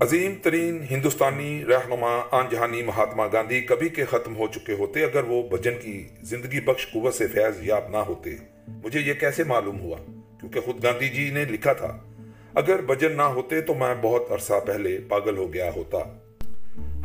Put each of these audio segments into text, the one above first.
عظیم ترین ہندوستانی رہنما آن جہانی مہاتما گاندھی کبھی کے ختم ہو چکے ہوتے اگر وہ بھجن کی زندگی بخش قوت سے فیض یاب نہ ہوتے۔ مجھے یہ کیسے معلوم ہوا؟ کیونکہ خود گاندھی جی نے لکھا تھا، اگر بھجن نہ ہوتے تو میں بہت عرصہ پہلے پاگل ہو گیا ہوتا۔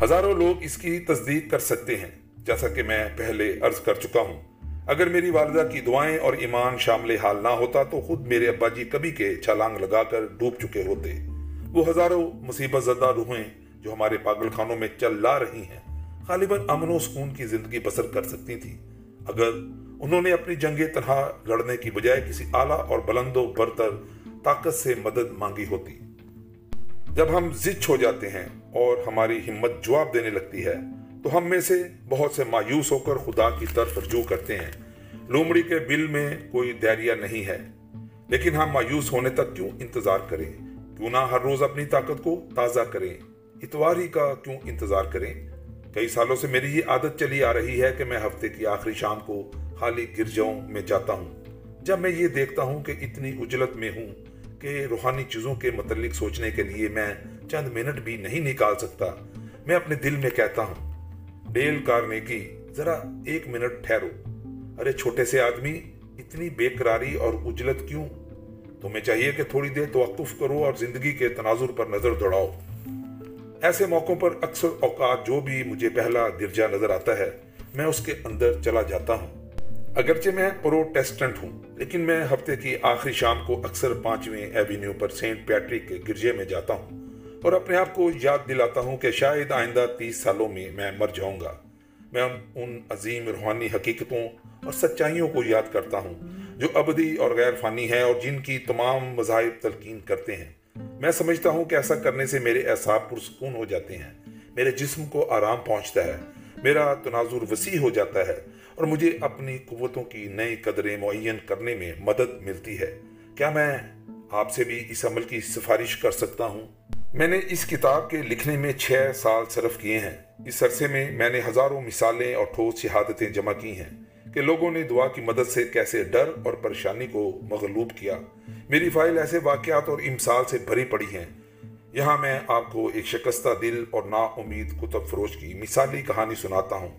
ہزاروں لوگ اس کی تصدیق کر سکتے ہیں، جیسا کہ میں پہلے عرض کر چکا ہوں۔ اگر میری والدہ کی دعائیں اور ایمان شامل حال نہ ہوتا تو خود میرے ابا جی کبھی کے چھلانگ لگا کر ڈوب چکے ہوتے۔ وہ ہزاروں مصیبت زدہ روحیں جو ہمارے پاگل خانوں میں چل لا رہی ہیں، غالباً امن و سکون کی زندگی بسر کر سکتی تھی۔ اگر انہوں نے اپنی جنگ تنہا لڑنے کی بجائے کسی اعلیٰ اور بلند و برتر طاقت سے مدد مانگی ہوتی۔ جب ہم زچ ہو جاتے ہیں اور ہماری ہمت جواب دینے لگتی ہے، تو ہم میں سے بہت سے مایوس ہو کر خدا کی طرف رجوع کرتے ہیں۔ لومڑی کے بل میں کوئی دیریا نہیں ہے، لیکن ہم مایوس ہونے تک کیوں انتظار کریں؟ کیوں نہ ہر روز اپنی طاقت کو تازہ کریں۔ اتواری کا کیوں انتظار کریں؟ کئی سالوں سے میری یہ عادت چلی آ رہی ہے کہ میں ہفتے کی آخری شام کو خالی گرجاؤں میں جاتا ہوں۔ جب میں یہ دیکھتا ہوں کہ اتنی اجلت میں ہوں کہ روحانی چیزوں کے متعلق سوچنے کے لیے میں چند منٹ بھی نہیں نکال سکتا، میں اپنے دل میں کہتا ہوں، ڈیل کارنے کی ذرا ایک منٹ ٹھہرو۔ ارے چھوٹے سے آدمی، اتنی بے قراری اور اجلت کیوں تمہیں چاہیے کہ تھوڑی دیر توقف کرو اور زندگی کے تناظر پر نظر دوڑاؤ۔ ایسے موقعوں پر اکثر اوقات جو بھی مجھے پہلا گرجا نظر آتا ہے، میں اس کے اندر چلا جاتا ہوں۔ اگرچہ میں پروٹیسٹنٹ ہوں، لیکن میں ہفتے کی آخری شام کو اکثر پانچویں ایوینیو پر سینٹ پیٹرک کے گرجے میں جاتا ہوں اور اپنے آپ کو یاد دلاتا ہوں کہ شاید آئندہ تیس سالوں میں میں مر جاؤں گا۔ میں ان عظیم روحانی حقیقتوں اور سچائیوں کو یاد کرتا ہوں جو ابدی اور غیر فانی ہے اور جن کی تمام مذاہب تلقین کرتے ہیں۔ میں سمجھتا ہوں کہ ایسا کرنے سے میرے احساب پرسکون ہو جاتے ہیں۔ میرے جسم کو آرام پہنچتا ہے۔ میرا تناظر وسیع ہو جاتا ہے اور مجھے اپنی قوتوں کی نئی قدریں معین کرنے میں مدد ملتی ہے۔ کیا میں آپ سے بھی اس عمل کی سفارش کر سکتا ہوں؟ میں نے اس کتاب کے لکھنے میں چھ سال صرف کیے ہیں۔ اس عرصے میں میں نے ہزاروں مثالیں اور ٹھوس شہادتیں جمع کی ہیں۔ کہ لوگوں نے دعا کی مدد سے کیسے ڈر اور پریشانی کو مغلوب کیا۔ میری فائل ایسے واقعات اور امثال سے بھری پڑی ہیں۔ یہاں میں آپ کو ایک شکستہ دل اور نا امید کتب فروش کی مثالی کہانی سناتا ہوں۔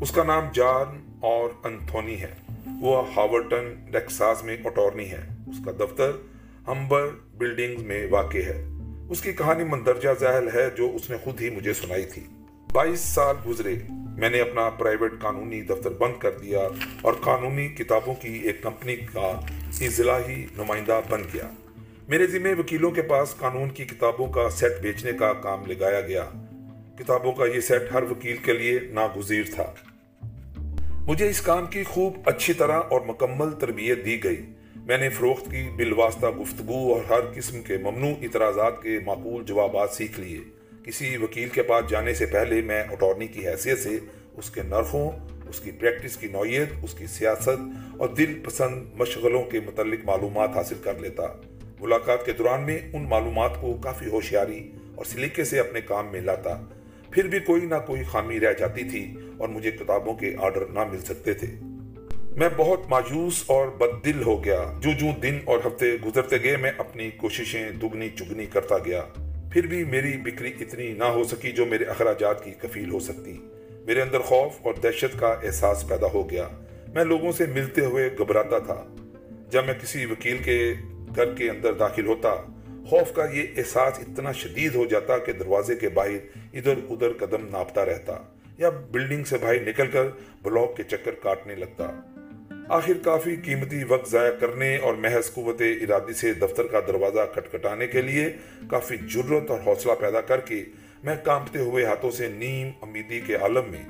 اس کا نام جان اور انتھونی ہے۔ وہ ہاورٹن ڈیکساس میں اٹورنی ہے۔ اس کا دفتر ہمبر بلڈنگ میں واقع ہے۔ اس کی کہانی مندرجہ ذیل ہے جو اس نے خود ہی مجھے سنائی تھی۔ بائیس سال گزرے۔ میں نے اپنا پرائیویٹ قانونی دفتر بند کر دیا اور قانونی کتابوں کی ایک کمپنی کا اضلاعی نمائندہ بن گیا۔ میرے ذمہ وکیلوں کے پاس قانون کی کتابوں کا سیٹ بیچنے کا کام لگایا گیا۔ کتابوں کا یہ سیٹ ہر وکیل کے لیے ناگزیر تھا۔ مجھے اس کام کی خوب اچھی طرح اور مکمل تربیت دی گئی۔ میں نے فروخت کی بالواسطہ گفتگو اور ہر قسم کے ممنوع اعتراضات کے معقول جوابات سیکھ لیے۔ کسی وکیل کے پاس جانے سے پہلے میں اٹارنی کی حیثیت سے اس کے نرخوں، اس کی پریکٹس کی نوعیت، اس کی سیاست اور دل پسند مشغلوں کے متعلق معلومات حاصل کر لیتا۔ ملاقات کے دوران میں ان معلومات کو کافی ہوشیاری اور سلیقے سے اپنے کام میں لاتا۔ پھر بھی کوئی نہ کوئی خامی رہ جاتی تھی اور مجھے کتابوں کے آرڈر نہ مل سکتے تھے۔ میں بہت مایوس اور بد دل ہو گیا۔ جو جو دن اور ہفتے گزرتے گئے، میں اپنی کوششیں دگنی چگنی کرتا گیا۔ پھر بھی میری بکری اتنی نہ ہو سکی جو میرے اخراجات کی کفیل ہو سکتی۔ میرے اندر خوف اور دہشت کا احساس پیدا ہو گیا۔ میں لوگوں سے ملتے ہوئے گھبراتا تھا۔ جب میں کسی وکیل کے گھر کے اندر داخل ہوتا، خوف کا یہ احساس اتنا شدید ہو جاتا کہ دروازے کے باہر ادھر ادھر قدم ناپتا رہتا یا بلڈنگ سے باہر نکل کر بلاک کے چکر کاٹنے لگتا۔ آخر کافی قیمتی وقت ضائع کرنے اور محض قوت ارادی سے دفتر کا دروازہ کٹکھٹانے کے لیے کافی جرت اور حوصلہ پیدا کر کے میں کامتے ہوئے ہاتھوں سے نیم امیدی کے عالم میں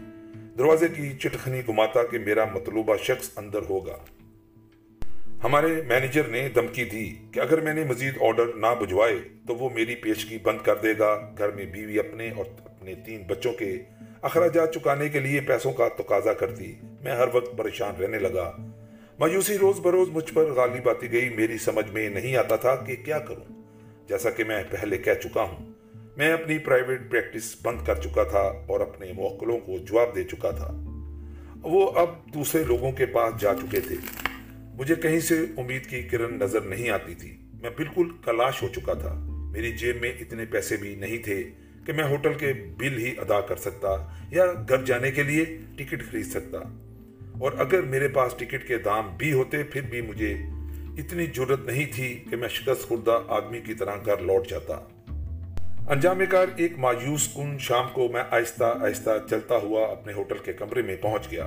دروازے کی چٹخنی گماتا کہ میرا مطلوبہ شخص اندر ہوگا۔ ہمارے مینیجر نے دمکی دی کہ اگر میں نے مزید آرڈر نہ بجوائے تو وہ میری پیشگی بند کر دے گا۔ گھر میں بیوی اپنے اور اپنے تین بچوں کے اخراجات چکانے کے لیے پیسوں کا تقاضا کرتی۔ میں ہر وقت پریشان رہنے لگا۔ مایوسی روز بروز مجھ پر غالب آتی گئی، میری سمجھ میں نہیں آتا تھا کہ کیا کروں۔ جیسا کہ میں پہلے کہہ چکا ہوں، میں اپنی پرائیویٹ پریکٹس بند کر چکا تھا اور اپنے موکلوں کو جواب دے چکا تھا۔ وہ اب دوسرے لوگوں کے پاس جا چکے تھے۔ مجھے کہیں سے امید کی کرن نظر نہیں آتی تھی۔ میں بالکل کلاش ہو چکا تھا۔ میری جیب میں اتنے پیسے بھی نہیں تھے کہ میں ہوٹل کے بل ہی ادا کر سکتا یا گھر جانے کے لیے ٹکٹ خرید سکتا۔ اور اگر میرے پاس ٹکٹ کے دام بھی ہوتے، پھر بھی مجھے اتنی ضرورت نہیں تھی کہ میں شکست خوردہ آدمی کی طرح گھر لوٹ جاتا۔ انجام کار ایک مایوس کن شام کو میں آہستہ آہستہ چلتا ہوا اپنے ہوٹل کے کمرے میں پہنچ گیا۔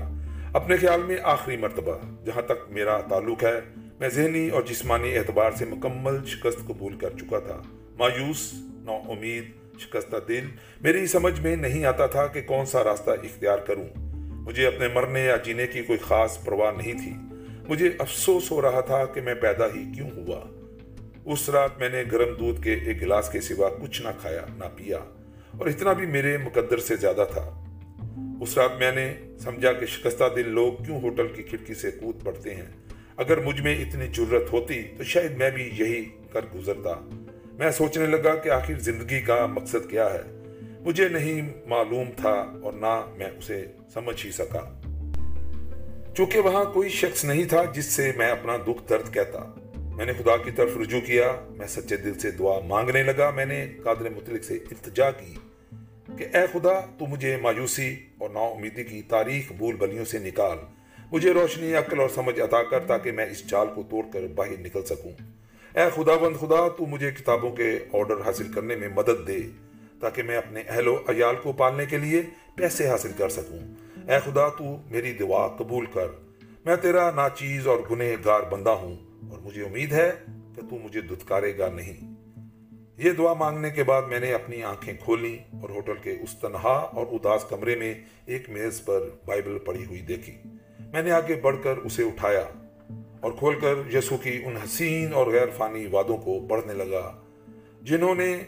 اپنے خیال میں آخری مرتبہ جہاں تک میرا تعلق ہے، میں ذہنی اور جسمانی اعتبار سے مکمل شکست قبول کر چکا تھا۔ مایوس نا امید شکستہ دل، میری سمجھ میں نہیں آتا تھا کہ کون سا راستہ اختیار کروں۔ مجھے اپنے مرنے یا جینے کی کوئی خاص پرواہ نہیں تھی۔ مجھے افسوس ہو رہا تھا کہ میں پیدا ہی کیوں ہوا۔ اس رات میں نے گرم دودھ کے ایک گلاس کے سوا کچھ نہ کھایا، نہ پیا، اور اتنا بھی میرے مقدر سے زیادہ تھا۔ اس رات میں نے سمجھا کہ شکستہ دل لوگ کیوں ہوٹل کی کھڑکی سے کود پڑتے ہیں۔ اگر مجھ میں اتنی ضرورت ہوتی تو شاید میں بھی یہی کر گزرتا۔ میں سوچنے لگا کہ آخر زندگی کا مقصد کیا ہے۔ مجھے نہیں معلوم تھا اور نہ میں اسے سمجھ ہی سکا۔ چونکہ وہاں کوئی شخص نہیں تھا جس سے میں اپنا دکھ درد کہتا۔ میں نے خدا کی طرف رجوع کیا، میں سچے دل سے دعا مانگنے لگا۔ میں نے قادر مطلق سے التجا کی کہ اے خدا، تو مجھے مایوسی اور نا امیدی کی تاریخ بول بلیوں سے نکال۔ مجھے روشنی، عقل اور سمجھ عطا کر تاکہ میں اس چال کو توڑ کر باہر نکل سکوں۔ اے خدا بند خدا، تو مجھے کتابوں کے آرڈر حاصل کرنے میں مدد دے۔ تاکہ میں اپنے اہل و عیال کو پالنے کے لیے پیسے حاصل کر سکوں۔ اے خدا، تو میری دعا قبول کر۔ میں تیرا ناچیز اور گنہ گار بندہ ہوں اور مجھے امید ہے کہ تو مجھے دتکارے گا نہیں۔ یہ دعا مانگنے کے بعد میں نے اپنی آنکھیں کھولی اور ہوٹل کے اس تنہا اور اداس کمرے میں ایک میز پر بائبل پڑھی ہوئی دیکھی۔ میں نے آگے بڑھ کر اسے اٹھایا اور کھول کر یسو کی ان حسین اور غیر فانی وعدوں کو پڑھنے لگا، جنہوں نے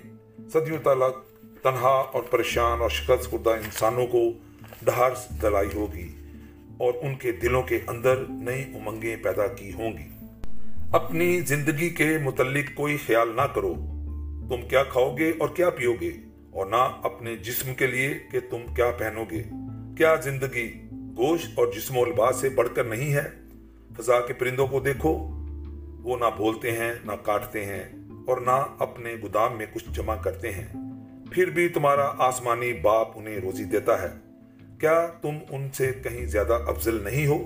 صدیوں تلک تنہا اور پریشان اور شکست کردہ انسانوں کو ڈہار دلائی ہوگی اور ان کے دلوں کے اندر نئی امنگیں پیدا کی ہوں گی۔ اپنی زندگی کے متعلق کوئی خیال نہ کرو۔ تم کیا کھاؤ گے اور کیا پیو گے اور نہ اپنے جسم کے لیے کہ تم کیا پہنو گے کیا زندگی گوشت اور جسم و لباس سے بڑھ کر نہیں ہے؟ فضا کے پرندوں کو دیکھو۔ وہ نہ بولتے ہیں، نہ کاٹتے ہیں اور نہ اپنے گودام میں کچھ جمع کرتے ہیں۔ پھر بھی تمہارا آسمانی باپ انہیں روزی دیتا ہے۔ کیا تم ان سے کہیں زیادہ افضل نہیں ہو؟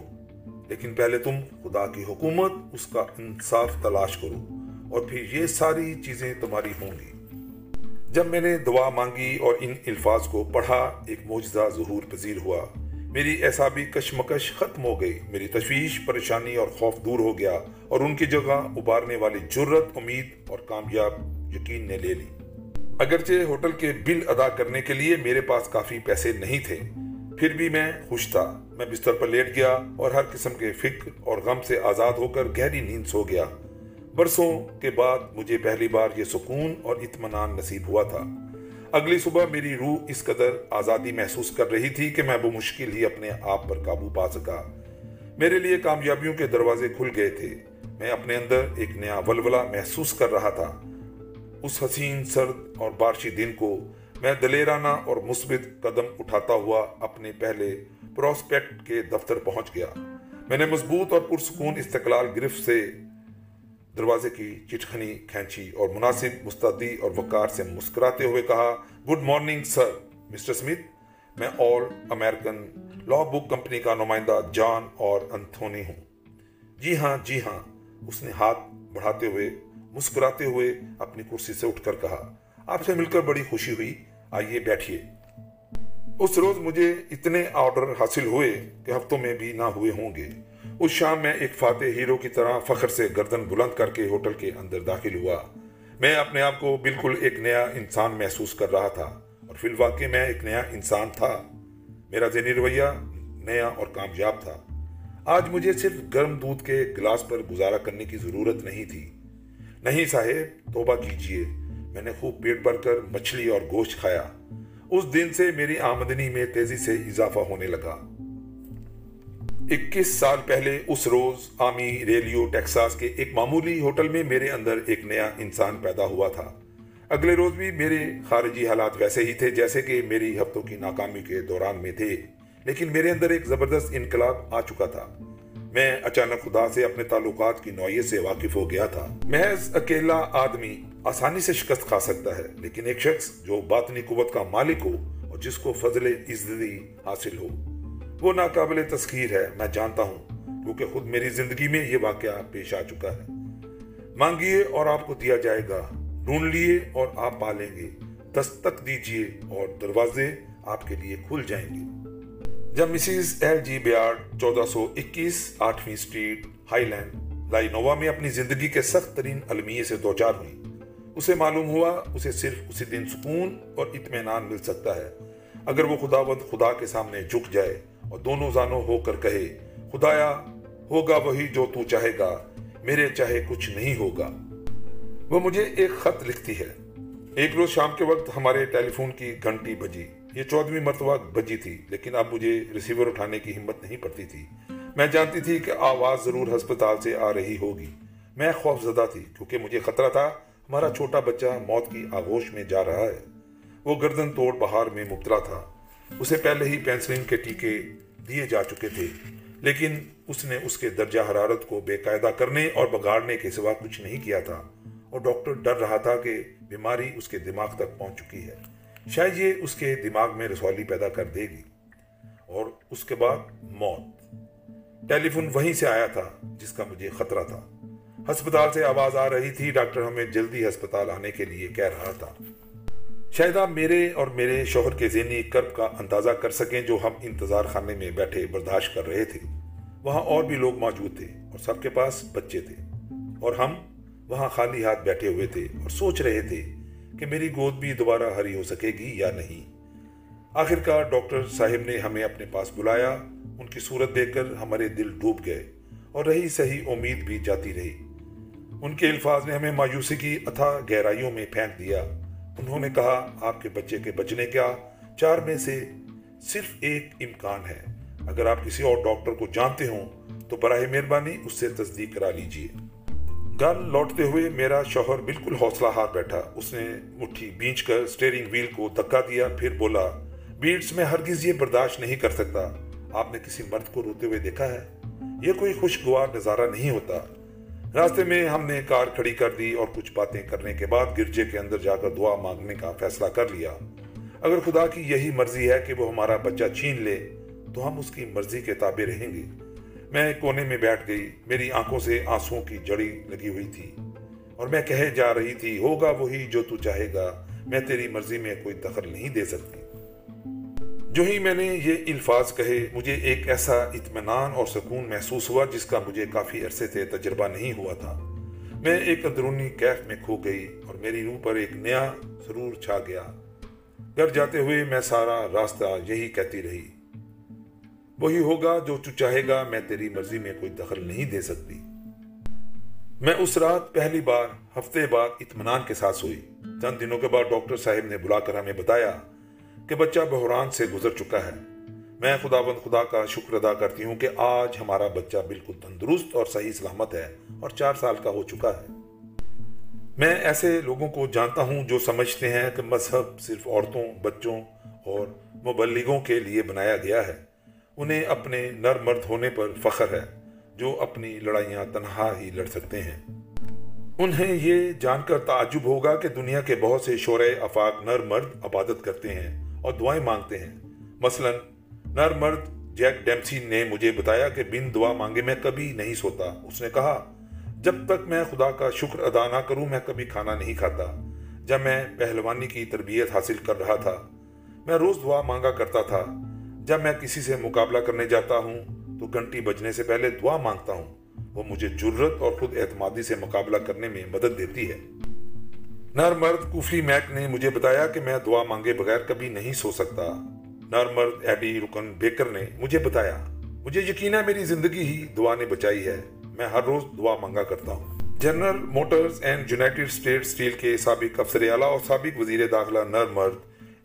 لیکن پہلے تم خدا کی حکومت، اس کا انصاف تلاش کرو اور پھر یہ ساری چیزیں تمہاری ہوں گی۔ جب میں نے دعا مانگی اور ان الفاظ کو پڑھا، ایک موجزہ ظہور پذیر ہوا۔ میری اعصابی کشمکش ختم ہو گئی۔ میری تشویش، پریشانی اور خوف دور ہو گیا اور ان کی جگہ ابارنے والی جرت امید اور کامیاب یقین نے لے لی۔ اگرچہ ہوٹل کے بل ادا کرنے کے لیے میرے پاس کافی پیسے نہیں تھے، پھر بھی میں خوش تھا۔ میں بستر پر لیٹ گیا اور ہر قسم کے فکر اور غم سے آزاد ہو کر گہری نیند سو گیا۔ برسوں کے بعد مجھے پہلی بار یہ سکون اور اطمینان نصیب ہوا تھا۔ اگلی صبح میری روح اس قدر آزادی محسوس کر رہی تھی کہ میں بمشکل ہی اپنے آپ پر قابو پا سکا۔ میرے لیے کامیابیوں کے دروازے کھل گئے تھے۔ میں اپنے اندر ایک نیا ولولہ محسوس کر رہا تھا۔ اس حسین سرد اور بارشی دن کو میں دلیرانہ اور مثبت قدم اٹھاتا ہوا اپنے پہلے پروسپیکٹ کے دفتر پہنچ گیا۔ میں نے مضبوط اور پرسکون استقلال گرفت سے دروازے کی چٹخنی کھینچی اور مناسب مستعدی اور وقار سے مسکراتے ہوئے کہا، good morning sir, mister Smith, میں آل امریکن لا بک کمپنی کا نمائندہ جان اور انتھونی ہوں۔ جی ہاں جی ہاں اس نے ہاتھ بڑھاتے ہوئے مسکراتے ہوئے اپنی کرسی سے اٹھ کر کہا، آپ سے مل کر بڑی خوشی ہوئی۔ آئیے بیٹھیے۔ اس روز مجھے اتنے آرڈر حاصل ہوئے کہ ہفتوں میں بھی نہ ہوئے ہوں گے۔ اس شام میں ایک فاتح ہیرو کی طرح فخر سے گردن بلند کر کے ہوٹل کے اندر داخل ہوا۔ میں اپنے آپ کو بالکل ایک نیا انسان محسوس کر رہا تھا اور فی الواقع میں ایک نیا انسان تھا۔ میرا ذہنی رویہ نیا اور کامیاب تھا۔ آج مجھے صرف گرم دودھ کے گلاس پر گزارا کرنے کی ضرورت نہیں تھی۔ نہیں صاحب، توبہ کیجیے۔ میں نے خوب پیٹ بھر کر مچھلی اور گوشت کھایا۔ اس دن سے میری آمدنی میں تیزی سے اضافہ ہونے لگا۔ اکیس سال پہلے اس روز آمی ریلیو ٹیکساس کے ایک معمولی ہوٹل میں میرے اندر ایک نیا انسان پیدا ہوا تھا۔ اگلے روز بھی میرے خارجی حالات ویسے ہی تھے جیسے کہ میری ہفتوں کی ناکامی کے دوران میں تھے، لیکن میرے اندر ایک زبردست انقلاب آ چکا تھا۔ میں اچانک خدا سے اپنے تعلقات کی نوعیت سے واقف ہو گیا تھا۔ محض اکیلا آدمی آسانی سے شکست کھا سکتا ہے، لیکن ایک شخص جو باطنی قوت کا مالک ہو اور جس کو فضل عزتی حاصل ہو۔ وہ ناقابل تسخیر ہے، میں جانتا ہوں، کیونکہ خود میری زندگی میں یہ واقعہ پیش آ چکا ہے۔ مانگیے اور آپ کو دیا جائے گا۔ ڈھونڈ لیے اور آپ پالیں گے۔ دستک دیجیے اور دروازے آپ کے لیے کھل جائیں گے۔ جب مسز ایل جی بیار چودہ سو اکیس آٹھویں street Highland Illinois میں اپنی زندگی کے سخت ترین المیے سے دوچار ہوئی، اسے معلوم ہوا اسے صرف اسی دن سکون اور اطمینان مل سکتا ہے۔ اگر وہ خدا بند خدا کے سامنے جھک جائے اور دونوں زانوں ہو کر کہے، خدایا، ہوگا وہی جو تو چاہے گا، میرے چاہے کچھ نہیں ہوگا۔ وہ مجھے ایک خط لکھتی ہے۔ ایک روز شام کے وقت ہمارے ٹیلی فون کی گھنٹی بجی۔ یہ چودہویں مرتبہ بجی تھی، لیکن اب مجھے ریسیور اٹھانے کی ہمت نہیں پڑتی تھی۔ میں جانتی تھی کہ آواز ضرور ہسپتال سے آ رہی ہوگی۔ میں خوف زدہ تھی، کیونکہ مجھے خطرہ تھا، ہمارا چھوٹا بچہ موت کی آغوش میں جا رہا ہے۔ وہ گردن توڑ بہار میں مبتلا تھا۔ اسے پہلے ہی پینسلن کے ٹیکے دیے جا چکے تھے، لیکن اس نے اس کے درجہ حرارت کو بے قاعدہ کرنے اور بگاڑنے کے سوا کچھ نہیں کیا تھا۔ اور ڈاکٹر ڈر رہا تھا کہ بیماری اس کے دماغ تک پہنچ چکی ہے۔ شاید یہ اس کے دماغ میں رسوالی پیدا کر دے گی۔ اور اس کے بعد موت۔ ٹیلی فون وہیں سے آیا تھا جس کا مجھے خطرہ تھا۔ ہسپتال سے آواز آ رہی تھی، ڈاکٹر ہمیں جلدی ہسپتال آنے کے لیے کہہ رہا تھا۔ شاید آپ میرے اور میرے شوہر کے ذہنی کرب کا اندازہ کر سکیں جو ہم انتظار خانے میں بیٹھے برداشت کر رہے تھے۔ وہاں اور بھی لوگ موجود تھے اور سب کے پاس بچے تھے۔ اور ہم وہاں خالی ہاتھ بیٹھے ہوئے تھے اور سوچ رہے تھے۔ کہ میری گود بھی دوبارہ ہری ہو سکے گی یا نہیں۔ آخر کار ڈاکٹر صاحب نے ہمیں اپنے پاس بلایا، ان کی صورت دیکھ کر ہمارے دل ڈوب گئے اور رہی صحیح امید بھی جاتی رہی۔ ان کے الفاظ نے ہمیں مایوسی کی اتھا گہرائیوں میں پھینک دیا۔ انہوں نے کہا، آپ کے بچے کے بچنے کا چار میں سے صرف ایک امکان ہے۔ اگر آپ کسی اور ڈاکٹر کو جانتے ہوں تو براہ مہربانی اس سے تصدیق کرا لیجیے۔ گھر لوٹتے ہوئے میرا شوہر بالکل حوصلہ ہاتھ بیٹھا۔ اس نے مٹھی بینچ کر سٹیرنگ ویل کو دکا دیا، پھر بولا، بیٹس، میں ہرگز یہ برداشت نہیں کر سکتا۔ آپ نے کسی مرد کو روتے ہوئے دیکھا ہے؟ یہ کوئی خوشگوار نظارہ نہیں ہوتا۔ راستے میں ہم نے کار کھڑی کر دی اور کچھ باتیں کرنے کے بعد گرجے کے اندر جا کر دعا مانگنے کا فیصلہ کر لیا۔ اگر خدا کی یہی مرضی ہے کہ وہ ہمارا بچہ چھین لے، تو ہم اس کی مرضی کے تابع رہیں گے۔ میں کونے میں بیٹھ گئی۔ میری آنکھوں سے آنسوں کی جڑی لگی ہوئی تھی۔ اور میں کہے جا رہی تھی، ہوگا وہی جو تو چاہے گا، میں تیری مرضی میں کوئی دخل نہیں دے سکتی۔ جو ہی میں نے یہ الفاظ کہے، مجھے ایک ایسا اطمینان اور سکون محسوس ہوا جس کا مجھے کافی عرصے سے تجربہ نہیں ہوا تھا۔ میں ایک اندرونی کیف میں کھو گئی اور میری روح پر ایک نیا سرور چھا گیا۔ گھر جاتے ہوئے میں سارا راستہ یہی کہتی رہی۔ وہی ہوگا جو تو چاہے گا، میں تیری مرضی میں کوئی دخل نہیں دے سکتی۔ میں اس رات پہلی بار، ہفتے بعد اطمینان کے ساتھ سوئی۔ چند دنوں کے بعد ڈاکٹر صاحب نے بلا کر ہمیں بتایا کہ بچہ بحران سے گزر چکا ہے۔ میں خدا بند خدا کا شکر ادا کرتی ہوں کہ آج ہمارا بچہ بالکل تندرست اور صحیح سلامت ہے اور چار سال کا ہو چکا ہے۔ میں ایسے لوگوں کو جانتا ہوں جو سمجھتے ہیں کہ مذہب صرف عورتوں، بچوں اور مبلغوں کے لیے بنایا گیا ہے۔ انہیں اپنے نر مرد ہونے پر فخر ہے جو اپنی لڑائیاں تنہا ہی لڑ سکتے ہیں۔ انہیں یہ جان کر تعجب ہوگا کہ دنیا کے بہت سے شورے افاق نر مرد عبادت کرتے ہیں اور دعائیں مانگتے ہیں۔ مثلا، نر مرد جیک ڈیمسی نے مجھے بتایا کہ بن دعا مانگے میں کبھی نہیں سوتا۔ اس نے کہا، جب تک میں خدا کا شکر ادا نہ کروں، میں کبھی کھانا نہیں کھاتا۔ جب میں پہلوانی کی تربیت حاصل کر رہا تھا، میں روز دعا مانگا کرتا تھا۔ جب میں کسی سے مقابلہ کرنے جاتا ہوں، تو گھنٹی بجنے سے پہلے دعا مانگتا ہوں۔ وہ مجھے جرت اور خود اعتمادی سے مقابلہ کرنے میں مدد دیتی ہے۔ نر مرد کوفری میک نے مجھے بتایا کہ میں دعا مانگے بغیر کبھی نہیں سو سکتا۔ نر مرد ایڈی رکن بیکر نے مجھے بتایا، مجھے یقین ہے میری زندگی ہی دعا نے بچائی ہے۔ میں ہر روز دعا مانگا کرتا ہوں۔ General Motors and United State Steel کے سابق افسر اعلیٰ اور سابق وزیر داخلہ نر مرد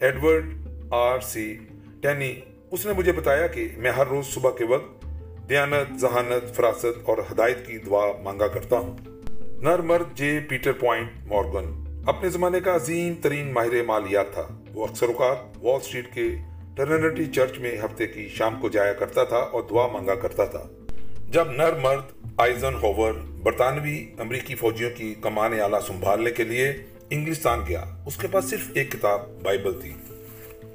ایڈورڈ آر سی ٹینی اس نے مجھے بتایا کہ میں ہر روز صبح کے وقت دیانت، ذہانت، فراست اور ہدایت کی دعا مانگا کرتا ہوں۔ نر مرد جے پیٹر پوائنٹ، مورگن۔ اپنے زمانے کا عظیم ترین ماہر مالیات تھا۔ وہ اکثر اوقات وال اسٹریٹ کے ٹرنٹی چرچ میں ہفتے کی شام کو جایا کرتا تھا اور دعا مانگا کرتا تھا۔ جب نر مرد، آئزن ہوور برطانوی امریکی فوجیوں کی کمان آلہ سنبھالنے کے لیے انگلستان گیا، اس کے پاس صرف ایک کتاب بائبل تھی۔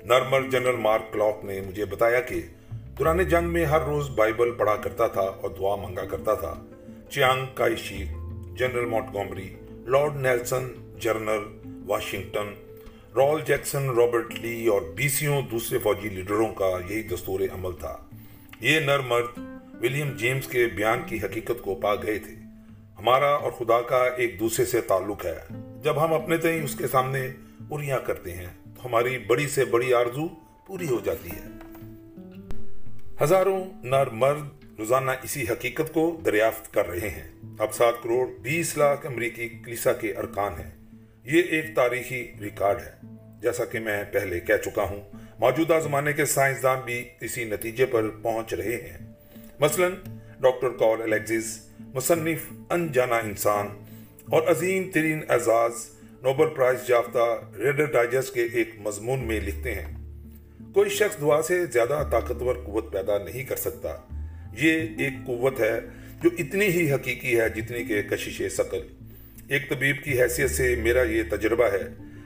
نرمر جنرل مارک کلاک نے مجھے بتایا کہ دوران جنگ میں ہر روز بائبل پڑھا کرتا تھا اور دعا مانگا کرتا تھا۔ چیانگ کائی جنرل مونٹ لارڈ نیلسن جنرل واشنگٹن، رال جیکسن رابرٹ لی اور بیسیوں دوسرے فوجی لیڈروں کا یہی دستور عمل تھا۔ یہ نر مرد ولیم جیمز کے بیان کی حقیقت کو پا گئے تھے۔ ہمارا اور خدا کا ایک دوسرے سے تعلق ہے۔ جب ہم اپنے تئیں اس کے سامنے اریاں کرتے ہیں ہماری بڑی سے بڑی آرزو پوری ہو جاتی ہے۔ ہزاروں نر مرد روزانہ اسی حقیقت کو دریافت کر رہے ہیں۔ اب سات کروڑ بیس لاکھ امریکی کلیسا کے ارکان ہیں۔ یہ ایک تاریخی ریکارڈ ہے۔ جیسا کہ میں پہلے کہہ چکا ہوں، موجودہ زمانے کے سائنسدان بھی اسی نتیجے پر پہنچ رہے ہیں۔ مثلا، ڈاکٹر کال الیگزیز مصنف انجانا انسان اور عظیم ترین اعزاز نوبل پرائز یافتہ ریڈر ڈائجسٹ کے ایک مضمون میں لکھتے ہیں، کوئی شخص دعا سے زیادہ طاقتور قوت پیدا نہیں کر سکتا۔ یہ ایک قوت ہے جو اتنی ہی حقیقی ہے جتنی کہ کشش سقل ایک طبیب کی حیثیت سے میرا یہ تجربہ ہے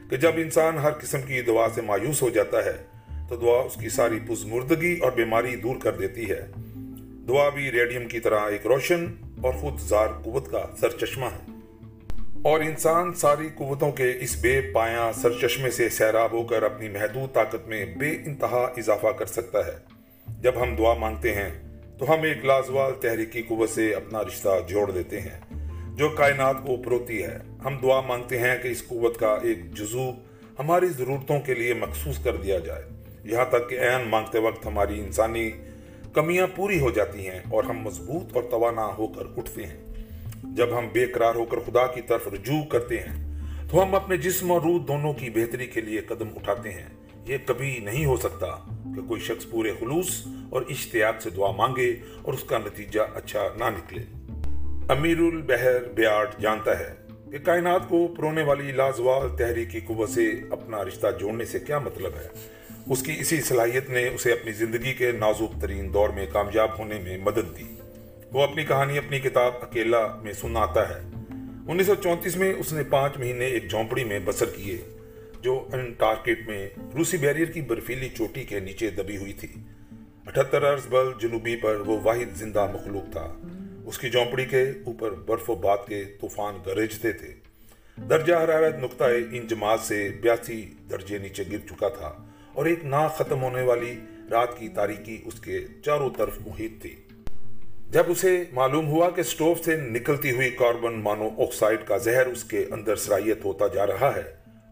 کہ جب انسان ہر قسم کی دعا سے مایوس ہو جاتا ہے، تو دعا اس کی ساری پزمردگی اور بیماری دور کر دیتی ہے۔ دعا بھی ریڈیم کی طرح ایک روشن اور خود زار قوت کا سرچشمہ ہے۔ اور انسان ساری قوتوں کے اس بے پایا سرچشمے سے سیراب ہو کر اپنی محدود طاقت میں بے انتہا اضافہ کر سکتا ہے۔ جب ہم دعا مانگتے ہیں، تو ہم ایک لازوال تحریکی قوت سے اپنا رشتہ جوڑ دیتے ہیں، جو کائنات کو پروتی ہے۔ ہم دعا مانگتے ہیں کہ اس قوت کا ایک جزو ہماری ضرورتوں کے لیے مخصوص کر دیا جائے۔ یہاں تک کہ عین مانگتے وقت ہماری انسانی کمیاں پوری ہو جاتی ہیں اور ہم مضبوط اور توانا ہو کر اٹھتے ہیں۔ جب ہم بے قرار ہو کر خدا کی طرف رجوع کرتے ہیں، تو ہم اپنے جسم اور روح دونوں کی بہتری کے لیے قدم اٹھاتے ہیں۔ یہ کبھی نہیں ہو سکتا کہ کوئی شخص پورے خلوص اور اشتیاق سے دعا مانگے اور اس کا نتیجہ اچھا نہ نکلے۔ امیر البحر بیاٹ جانتا ہے کہ کائنات کو پرونے والی لازوال تحریکی قوت سے اپنا رشتہ جوڑنے سے کیا مطلب ہے؟ اس کی اسی صلاحیت نے اسے اپنی زندگی کے نازک ترین دور میں کامیاب ہونے میں مدد دی۔ وہ اپنی کہانی، اپنی کتاب اکیلا میں سناتا ہے۔ انیس سو چونتیس میں اس نے پانچ مہینے ایک جھونپڑی میں بسر کیے، جو انٹارکٹ میں روسی بیریئر کی برفیلی چوٹی کے نیچے دبی ہوئی تھی۔ اٹھتر ارز بل جنوبی پر وہ واحد زندہ مخلوق تھا۔ اس کی جھونپڑی کے اوپر برف و باد کے طوفان گرجتے تھے۔ درجہ حرارت نقطۂ ان جماعت سے بیاسی درجے نیچے گر چکا تھا اور ایک نا ختم ہونے والی رات کی تاریکی اس کے چاروں طرف محیط تھی۔ جب اسے معلوم ہوا کہ سٹوف سے نکلتی ہوئی کاربن مانو آکسائڈ کا زہر اس کے اندر سرائیت ہوتا جا رہا ہے،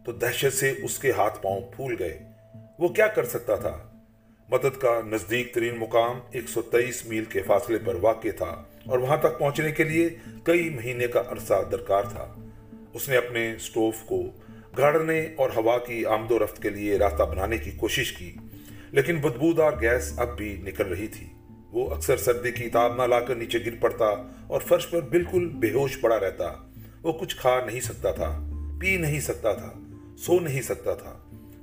تو دہشت سے اس کے ہاتھ پاؤں پھول گئے۔ وہ کیا کر سکتا تھا؟ مدد کا نزدیک ترین مقام ایک سو تیئیس میل کے فاصلے پر واقع تھا اور وہاں تک پہنچنے کے لیے کئی مہینے کا عرصہ درکار تھا۔ اس نے اپنے سٹوف کو گاڑنے اور ہوا کی آمد و رفت کے لیے راستہ بنانے کی کوشش کی، لیکن بدبودار گیس اب بھی نکل رہی تھی۔ وہ اکثر سردی کی تاب نہ لا کر نیچے گر پڑتا اور فرش پر بالکل بے ہوش پڑا رہتا۔ وہ کچھ کھا نہیں سکتا تھا، پی نہیں سکتا تھا، سو نہیں سکتا تھا۔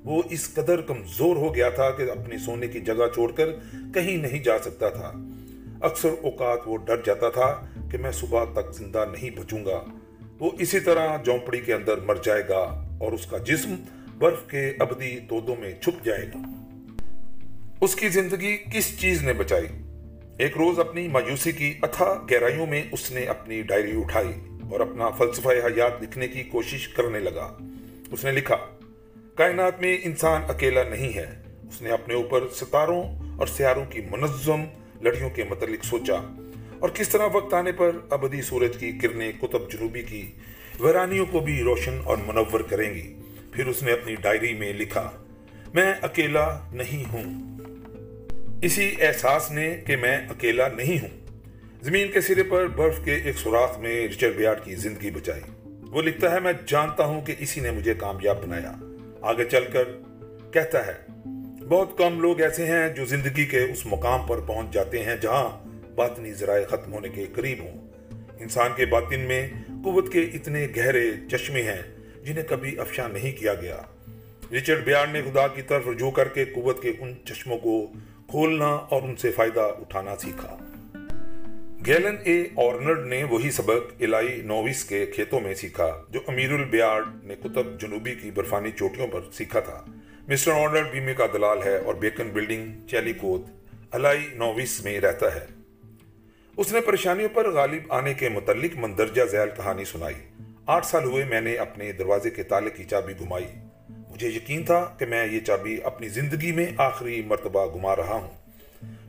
وہ اس قدر کمزور ہو گیا تھا کہ اپنی سونے کی جگہ چھوڑ کر کہیں نہیں جا سکتا تھا۔ اکثر اوقات وہ ڈر جاتا تھا کہ میں صبح تک زندہ نہیں بچوں گا۔ وہ اسی طرح جھونپڑی کے اندر مر جائے گا اور اس کا جسم برف کے ابدی تودوں میں چھپ جائے گا۔ اس کی زندگی کس چیز نے بچائی؟ ایک روز اپنی مایوسی کی اتھا گہرائیوں میں اس نے اپنی ڈائری اٹھائی اور اپنا فلسفہ حیات لکھنے کی کوشش کرنے لگا۔ اس نے لکھا، کائنات میں انسان اکیلا نہیں ہے۔ اس نے اپنے اوپر ستاروں اور سیاروں کی منظم لڑیوں کے متعلق سوچا۔ اور کس طرح وقت آنے پر ابدی سورج کی کرنیں کتب جنوبی کی ویرانیوں کو بھی روشن اور منور کریں گی۔ پھر اس نے اپنی ڈائری میں لکھا، میں اکیلا نہیں ہوں۔ اسی احساس نے کہ میں اکیلا نہیں ہوں۔ زمین کے سرے پر برف کے ایک سوراخ میں رچرڈ بیارڈ کی زندگی بچائی۔ وہ لکھتا ہے، میں جانتا ہوں کہ اسی نے مجھے کامیاب بنایا۔ آگے چل کر کہتا ہے، بہت کم لوگ ایسے ہیں جو زندگی کے اس مقام پر پہنچ جاتے ہیں جہاں باطنی ذرائع ختم ہونے کے قریب ہوں۔ انسان کے باطن میں قوت کے اتنے گہرے چشمے ہیں جنہیں کبھی افشا نہیں کیا گیا۔ رچرڈ بیار نے خدا کی طرف رجوع کر کے قوت کے ان چشموں کو کھولنا اور ان سے فائدہ اٹھانا سیکھا۔ گیلن اے آرنلڈ نے وہی سبق الائی نووس کے کھیتوں میں سیکھا، جو امیر البیارڈ نے کتب جنوبی کی برفانی چوٹیوں پر سیکھا تھا۔ مسٹر آرنلڈ بیمے کا دلال ہے اور بیکن بلڈنگ چیلی کوت الائی نووس میں رہتا ہے۔ اس نے پریشانیوں پر غالب آنے کے متعلق مندرجہ ذیل کہانی سنائی۔ آٹھ سال ہوئے میں نے اپنے دروازے کے تالے کی چابی گھمائی۔ مجھے یقین تھا کہ میں یہ چابی اپنی زندگی میں آخری مرتبہ گھما رہا ہوں۔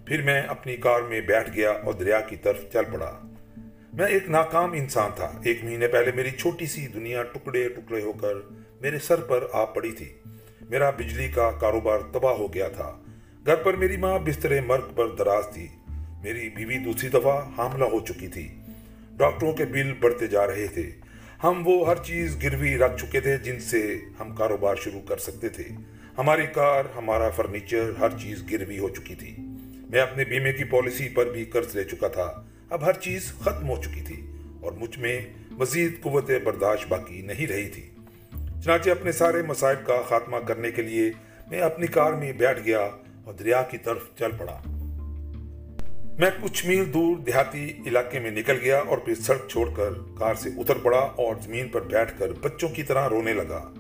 پھر میں اپنی کار میں بیٹھ گیا اور دریا کی طرف چل پڑا۔ میں ایک ناکام انسان تھا۔ ایک مہینے پہلے میری چھوٹی سی دنیا ٹکڑے ٹکڑے ہو کر میرے سر پر آ پڑی تھی۔ میرا بجلی کا کاروبار تباہ ہو گیا تھا۔ گھر پر میری ماں بستر مرگ پر دراز تھی۔ میری بیوی دوسری دفعہ حاملہ ہو چکی تھی۔ ڈاکٹروں کے بل بڑھتے جا رہے تھے۔ ہم وہ ہر چیز گروی رکھ چکے تھے جن سے ہم کاروبار شروع کر سکتے تھے۔ ہماری کار، ہمارا فرنیچر ہر چیز گروی ہو چکی تھی۔ میں اپنے بیمے کی پالیسی پر بھی قرض لے چکا تھا۔ اب ہر چیز ختم ہو چکی تھی اور مجھ میں مزید قوت برداشت باقی نہیں رہی تھی۔ چنانچہ اپنے سارے مسائل کا خاتمہ کرنے کے لیے میں اپنی کار میں بیٹھ گیا اور دریا کی طرف چل پڑا۔ میں کچھ میل دور دیہاتی علاقے میں نکل گیا اور پھر سڑک چھوڑ کر کار سے اتر پڑا اور زمین پر بیٹھ کر بچوں کی طرح رونے لگا۔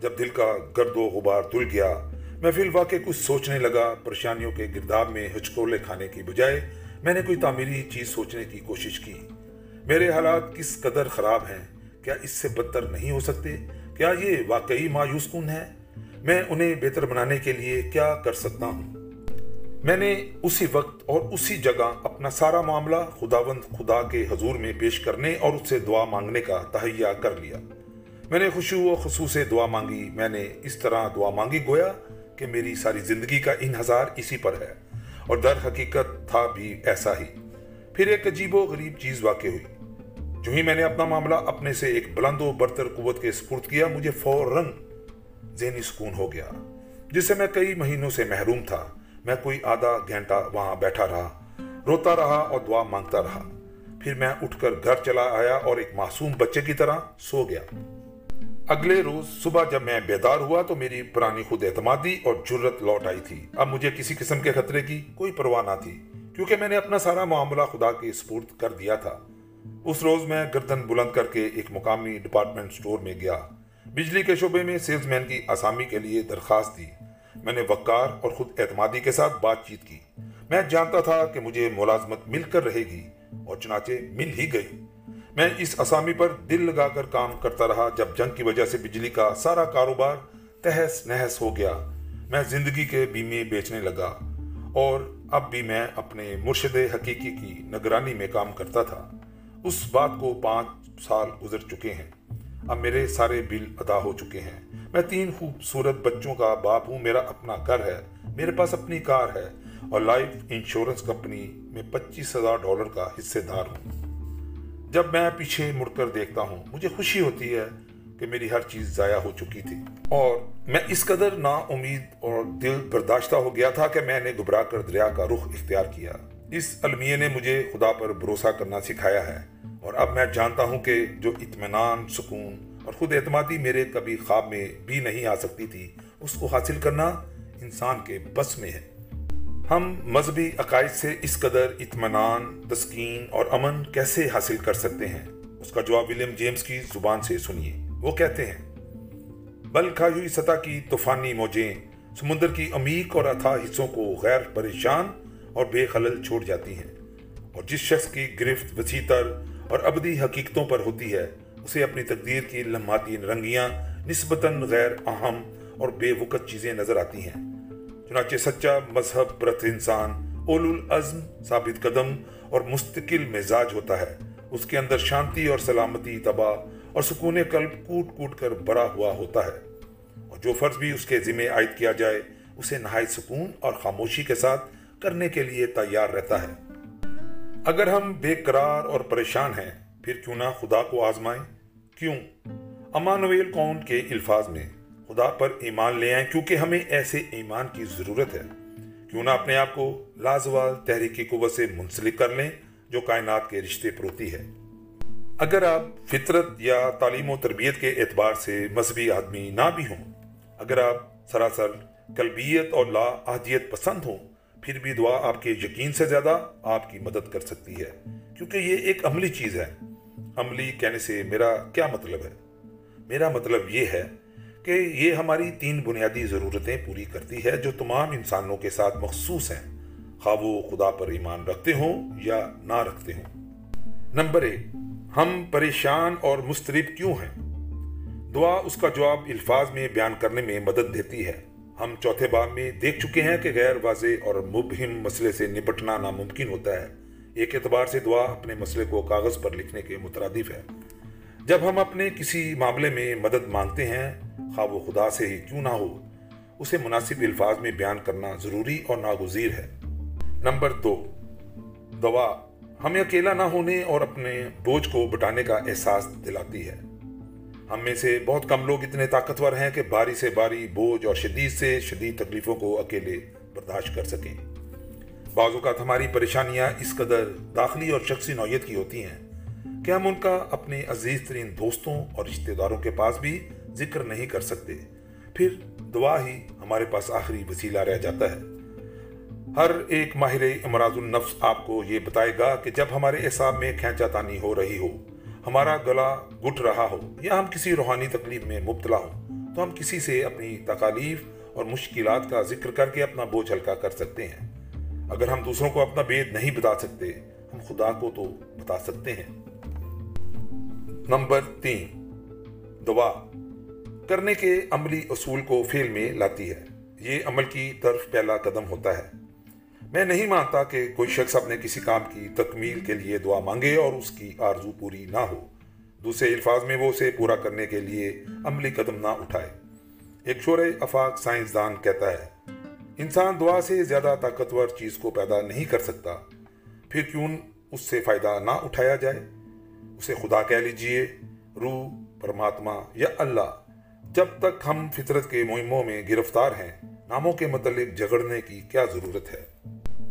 جب دل کا گرد و غبار دل گیا، میں فی الواقع کچھ سوچنے لگا۔ پریشانیوں کے گرداب میں ہچکولے کھانے کی بجائے میں نے کوئی تعمیری چیز سوچنے کی کوشش کی۔ میرے حالات کس قدر خراب ہیں؟ کیا اس سے بدتر نہیں ہو سکتے؟ کیا یہ واقعی مایوس کن ہے میں انہیں بہتر بنانے کے لیے کیا کر سکتا ہوں؟ میں نے اسی وقت اور اسی جگہ اپنا سارا معاملہ خداوند خدا کے حضور میں پیش کرنے اور اس سے دعا مانگنے کا تہیا کر لیا۔ میں نے خوشو و خصوص دعا مانگی۔ میں نے اس طرح دعا مانگی گویا کہ میری ساری زندگی کا انحصار اسی پر ہے اور در حقیقت تھا بھی ایسا ہی۔ پھر ایک عجیب و غریب چیز واقع ہوئی۔ جو ہی میں نے اپنا معاملہ اپنے سے ایک بلند و برتر قوت کے سپرد کیا، مجھے فوراً ذہنی سکون ہو گیا، جس سے میں کئی مہینوں سے محروم تھا۔ میں کوئی آدھا گھنٹہ وہاں بیٹھا رہا، روتا رہا اور دعا مانگتا رہا۔ پھر میں اٹھ کر گھر چلا آیا اور ایک معصوم بچے کی طرح سو گیا۔ اگلے روز صبح جب میں بیدار ہوا تو میری پرانی خود اعتمادی اور جرت لوٹ آئی تھی۔ اب مجھے کسی قسم کے خطرے کی کوئی پرواہ نہ تھی، کیونکہ میں نے اپنا سارا معاملہ خدا کے سپورت کر دیا تھا۔ اس روز میں گردن بلند کر کے ایک مقامی ڈپارٹمنٹ سٹور میں گیا۔ بجلی کے شعبے میں سیلز مین کی آسامی کے لیے درخواست دی۔ میں نے وقار اور خود اعتمادی کے ساتھ بات چیت کی۔ میں جانتا تھا کہ مجھے ملازمت مل کر رہے گی اور چنانچہ مل ہی گئی۔ میں اس اسامی پر دل لگا کر کام کرتا رہا جب جنگ کی وجہ سے بجلی کا سارا کاروبار تہس نہس ہو گیا۔ میں زندگی کے بیمے بیچنے لگا اور اب بھی میں اپنے مرشد حقیقی کی نگرانی میں کام کرتا تھا۔ اس بات کو پانچ سال گزر چکے ہیں۔ اب میرے سارے بل ادا ہو چکے ہیں۔ میں تین خوبصورت بچوں کا باپ ہوں، میرا اپنا گھر ہے، میرے پاس اپنی کار ہے اور لائف انشورنس کمپنی میں پچیس ہزار ڈالر کا حصے دار ہوں۔ جب میں پیچھے مڑ کر دیکھتا ہوں، مجھے خوشی ہوتی ہے کہ میری ہر چیز ضائع ہو چکی تھی۔ اور میں اس قدر نا امید اور دل برداشتہ ہو گیا تھا کہ میں نے گھبرا کر دریا کا رخ اختیار کیا۔ اس المیہ نے مجھے خدا پر بھروسہ کرنا سکھایا ہے۔ اور اب میں جانتا ہوں کہ جو اطمینان، سکون اور خود اعتمادی میرے کبھی خواب میں بھی نہیں آ سکتی تھی، اس کو حاصل کرنا انسان کے بس میں ہے۔ ہم مذہبی عقائد سے اس قدر اطمینان، تسکین اور امن کیسے حاصل کر سکتے ہیں؟ اس کا جواب ولیم جیمز کی زبان سے سنیے۔ وہ کہتے ہیں، بل کھائی ہوئی سطح کی طوفانی موجیں سمندر کی عمیق اور اتھا حصوں کو غیر پریشان اور بے خلل چھوڑ جاتی ہیں۔ اور جس شخص کی گرفت وسیع تر اور ابدی حقیقتوں پر ہوتی ہے، اسے اپنی تقدیر کی لمحاتی رنگیاں نسبتاً غیر اہم اور بے وقت چیزیں نظر آتی ہیں۔ چنانچہ سچا مذہب پرت انسان اول العزم ثابت قدم اور مستقل مزاج ہوتا ہے۔ اس کے اندر شانتی اور سلامتی، تباہ اور سکون قلب کوٹ کوٹ کر بڑا ہوا ہوتا ہے۔ اور جو فرض بھی اس کے ذمہ عائد کیا جائے، اسے نہایت سکون اور خاموشی کے ساتھ کرنے کے لیے تیار رہتا ہے۔ اگر ہم بے قرار اور پریشان ہیں، پھر کیوں نہ خدا کو آزمائیں؟ کیوں؟ امانویل کون کے الفاظ میں، خدا پر ایمان لے آئیں کیونکہ ہمیں ایسے ایمان کی ضرورت ہے۔ کیوں نہ اپنے آپ کو لازوال تحریکی قوت سے منسلک کر لیں، جو کائنات کے رشتے پروتی ہے۔ اگر آپ فطرت یا تعلیم و تربیت کے اعتبار سے مذہبی آدمی نہ بھی ہوں، اگر آپ سراسر قلبیت اور لا آہدیت پسند ہوں پھر بھی دعا آپ کے یقین سے زیادہ آپ کی مدد کر سکتی ہے۔ کیونکہ یہ ایک عملی چیز ہے۔ عملی کہنے سے میرا کیا مطلب ہے؟ میرا مطلب یہ ہے کہ یہ ہماری تین بنیادی ضرورتیں پوری کرتی ہے جو تمام انسانوں کے ساتھ مخصوص ہیں۔ خواہ وہ خدا پر ایمان رکھتے ہوں یا نہ رکھتے ہوں۔ نمبر ایک، ہم پریشان اور مسترب کیوں ہیں؟ دعا اس کا جواب الفاظ میں بیان کرنے میں مدد دیتی ہے۔ ہم چوتھے باب میں دیکھ چکے ہیں کہ غیر واضح اور مبہم مسئلے سے نپٹنا ناممکن ہوتا ہے۔ ایک اعتبار سے دعا اپنے مسئلے کو کاغذ پر لکھنے کے مترادف ہے۔ جب ہم اپنے کسی معاملے میں مدد مانگتے ہیں، خواہ وہ خدا سے ہی کیوں نہ ہو، اسے مناسب الفاظ میں بیان کرنا ضروری اور ناگزیر ہے۔ نمبر دو دعا ہمیں اکیلا نہ ہونے اور اپنے بوجھ کو بٹانے کا احساس دلاتی ہے۔ ہم میں سے بہت کم لوگ اتنے طاقتور ہیں کہ باری سے باری بوجھ اور شدید سے شدید تکلیفوں کو اکیلے برداشت کر سکیں۔ بعض اوقات ہماری پریشانیاں اس قدر داخلی اور شخصی نوعیت کی ہوتی ہیں کہ ہم ان کا اپنے عزیز ترین دوستوں اور رشتہ داروں کے پاس بھی ذکر نہیں کر سکتے۔ پھر دعا ہی ہمارے پاس آخری وسیلہ رہ جاتا ہے۔ ہر ایک ماہر امراض النفس آپ کو یہ بتائے گا کہ جب ہمارے اعصاب میں کھینچا تانی ہو رہی ہو ہمارا گلا گٹ رہا ہو یا ہم کسی روحانی تکلیف میں مبتلا ہو تو ہم کسی سے اپنی تکالیف اور مشکلات کا ذکر کر کے اپنا بوجھ ہلکا کر سکتے ہیں۔ اگر ہم دوسروں کو اپنا بید نہیں بتا سکتے، ہم خدا کو تو بتا سکتے ہیں۔ نمبر تین، دعا۔ کرنے کے عملی اصول کو فیل میں لاتی ہے۔ یہ عمل کی طرف پہلا قدم ہوتا ہے۔ میں نہیں مانتا کہ کوئی شخص اپنے کسی کام کی تکمیل کے لیے دعا مانگے اور اس کی آرزو پوری نہ ہو۔ دوسرے الفاظ میں وہ اسے پورا کرنے کے لیے عملی قدم نہ اٹھائے۔ ایک شور افاق سائنسدان کہتا ہے، انسان دعا سے زیادہ طاقتور چیز کو پیدا نہیں کر سکتا۔ پھر کیوں اس سے فائدہ نہ اٹھایا جائے؟ اسے خدا کہہ لیجیے، روح، پرماتما یا اللہ، جب تک ہم فطرت کے مہموں میں گرفتار ہیں، ناموں کے متعلق جگڑنے کی کیا ضرورت ہے؟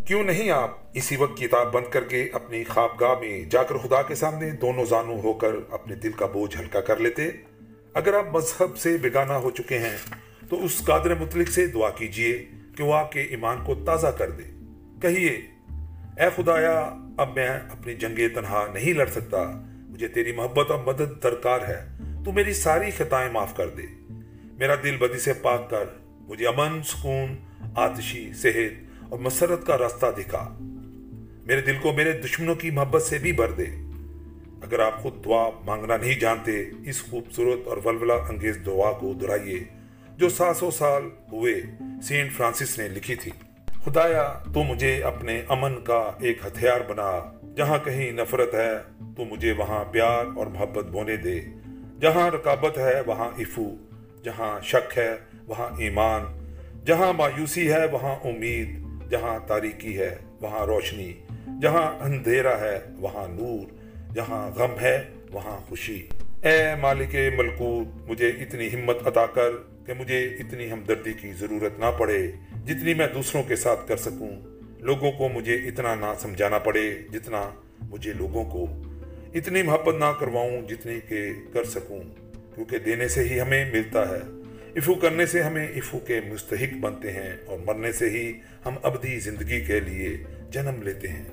کیوں نہیں آپ اسی وقت کتاب بند کر کے اپنی خوابگاہ میں جا کر خدا کے سامنے دونوں زانو ہو کر اپنے دل کا بوجھ ہلکا کر لیتے؟ اگر آپ مذہب سے بیگانہ ہو چکے ہیں، تو اس قادر مطلق سے دعا کیجیے کہ وہ آپ کے ایمان کو تازہ کر دے۔ کہیے، اے خدایا، اب میں اپنی جنگ تنہا نہیں لڑ سکتا۔ مجھے تیری محبت اور مدد درکار ہے۔ تو میری ساری خطائیں معاف کر دے۔ میرا دل بدی سے پاک کر۔ مجھے امن، سکون، آتشی، صحت اور مسرت کا راستہ دکھا۔ میرے دل کو میرے دشمنوں کی محبت سے بھی بھر دے۔ اگر آپ خود دعا مانگنا نہیں جانتے، اس خوبصورت اور ولولہ انگیز دعا کو دہرائیے، جو سات سو سال ہوئے سینٹ فرانسس نے لکھی تھی۔ خدایا، تو مجھے اپنے امن کا ایک ہتھیار بنا۔ جہاں کہیں نفرت ہے، تو مجھے وہاں پیار اور محبت بونے دے۔ جہاں رکابت ہے، وہاں افو جہاں شک ہے، وہاں ایمان۔ جہاں مایوسی ہے، وہاں امید۔ جہاں تاریکی ہے، وہاں روشنی، جہاں اندھیرا ہے، وہاں نور، جہاں غم ہے، وہاں خوشی۔ اے مالک ملکوت، مجھے اتنی ہمت عطا کر کہ مجھے اتنی ہمدردی کی ضرورت نہ پڑے جتنی میں دوسروں کے ساتھ کر سکوں۔ لوگوں کو مجھے اتنا نہ سمجھانا پڑے جتنا مجھے لوگوں کو۔ اتنی محبت نہ کرواؤں جتنی کہ کر سکوں، کیونکہ دینے سے ہی ہمیں ملتا ہے۔ افو کرنے سے ہمیں افو کے مستحق بنتے ہیں اور مرنے سے ہی ہم ابدی زندگی کے لیے جنم لیتے ہیں۔